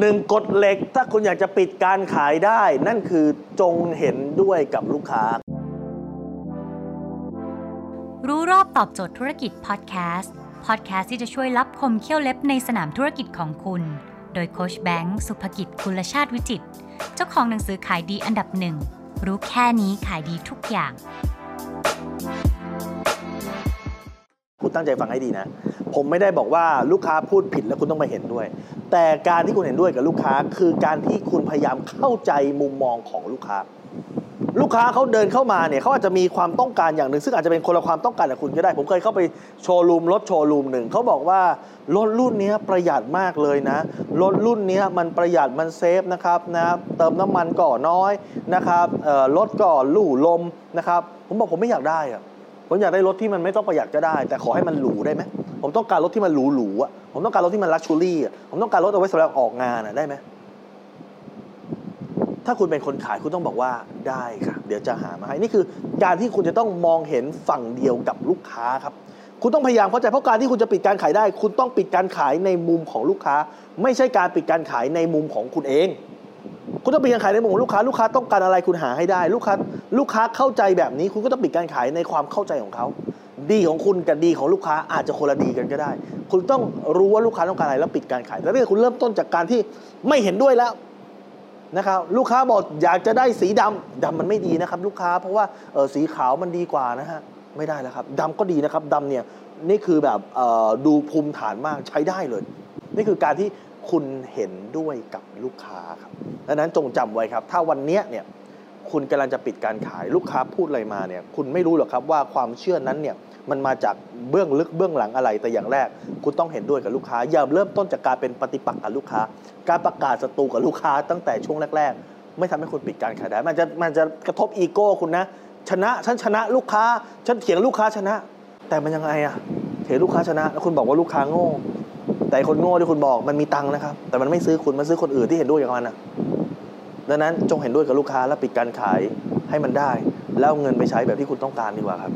หนึ่งกฎเหล็กถ้าคุณอยากจะปิดการขายได้ นั่นคือจงเห็นด้วยกับลูกค้า รู้รอบตอบโจทย์ธุรกิจพอดแคสต์พอดแคสต์ที่จะช่วยรับคมเขี้ยวเล็บในสนามธุรกิจของคุณ โดยโคชแบงค์สุภกิจคุลชาติวิจิตรเจ้าของหนังสือขายดีอันดับหนึ่งรู้แค่นี้ขายดีทุกอย่างคุณตั้งใจฟังให้ดีนะ ผมไม่ได้บอกว่าลูกค้าพูดผิดแล้วคุณต้องไปเห็นด้วย แต่การที่คุณเห็นด้วยกับลูกค้า คือการที่คุณพยายามเข้าใจมุมมองของลูกค้า ลูกค้าเขาเดินเข้ามาเนี่ยเขาอาจจะมีความต้องการอย่างหนึ่ง ซึ่งอาจจะเป็นคนละความต้องการกับคุณก็ได้ ผมเคยเข้าไปโชว์รูมรถโชว์รูมหนึ่งเขาบอกว่ารถรุ่นนี้ประหยัดมากเลยนะรถรุ่นนี้มันประหยัดมันเซฟนะครับนะเติมน้ำมันก่อน้อยนะครับรถก่อลู่ลมนะครับ ผมบอกผมไม่อยากได้อะผมอยากได้รถที่มันไม่ต้องประหยัดก็ได้ แต่ขอให้มันหรูได้ไหม ผมต้องการรถที่มันหรูๆอะผมต้องการรถที่มันลักชูรี่อะผมต้องการรถเอาไว้สำหรับออกงานอะได้ไหมถ้าคุณเป็นคนขายคุณต้องบอกว่าได้ค่ะ เดี๋ยวจะหามาให้ นี่คือการที่คุณจะต้องมองเห็นฝั่งเดียวกับลูกค้าครับ คุณต้องพยายามเข้าใจเพราะการที่คุณจะปิดการขายได้ คุณต้องปิดการขายในมุมของลูกค้า ไม่ใช่การปิดการขายในมุมของคุณเอง คุณต้องปิดการขายในมุมของลูกค้า ลูกค้าต้องการอะไรคุณหาให้ได้ ลูกค้าลูกค้าเข้าใจแบบนี้ คุณก็ต้องปิดการขายในความเข้าใจของเขา ดีของคุณกับดีของลูกค้าอาจจะคนละดีกันก็ได้ คุณต้องรู้ว่าลูกค้าต้องการอะไรแล้วปิดการขายแต่ถ้าคุณเริ่มต้นจากการที่ไม่เห็นด้วยแล้วนะครับลูกค้าบอกอยากจะได้สีดำดำมันไม่ดีนะครับ ลูกค้าเพราะว่าเออสีขาวมันดีกว่านะฮะไม่ได้แล้วครับดำก็ดีนะครับดำเนี่ยนี่คือแบบดูภูมิฐานมากใช้ได้เลย นี่คือการที่คุณเห็นด้วยกับลูกค้าครับดังนั้นจงจำไว้ครับ ถ้าวันเนี้ยเนี่ย คุณกำลังจะปิดการขายลูกค้าพูดอะไรมาเนี่ยคุณไม่รู้หรอกครับว่าความเชื่อนั้นเนี่ยมันมาจากเบื้องลึกเบื้องหลังอะไรแต่อย่างแรก คุณต้องเห็นด้วยกับลูกค้า อย่าเริ่มต้นจากการเป็นปฏิปักษ์กับลูกค้า การประกาศศัตรูกับลูกค้าตั้งแต่ช่วงแรก ๆ ไม่ทำให้คุณปิดการขายได้ มันจะมันจะกระทบอีโก้คุณนะ ชนะฉันชนะลูกค้าฉันเถียงลูกค้าชนะ แต่มันยังไงอะเถียงลูกค้าชนะแล้วคุณบอกว่าลูกค้าโง่ แต่คนโง่ที่คุณบอกมันมีตังค์นะครับ แต่มันไม่ซื้อคุณมันซื้อคนอื่นที่เห็นด้วยกับมันนะ ดังนั้นจงเห็นด้วยกับลูกค้าแล้วปิดการขายให้มันได้ แล้วเเงินไปใช้แบบที่คุณต้องการดีกว่าครับ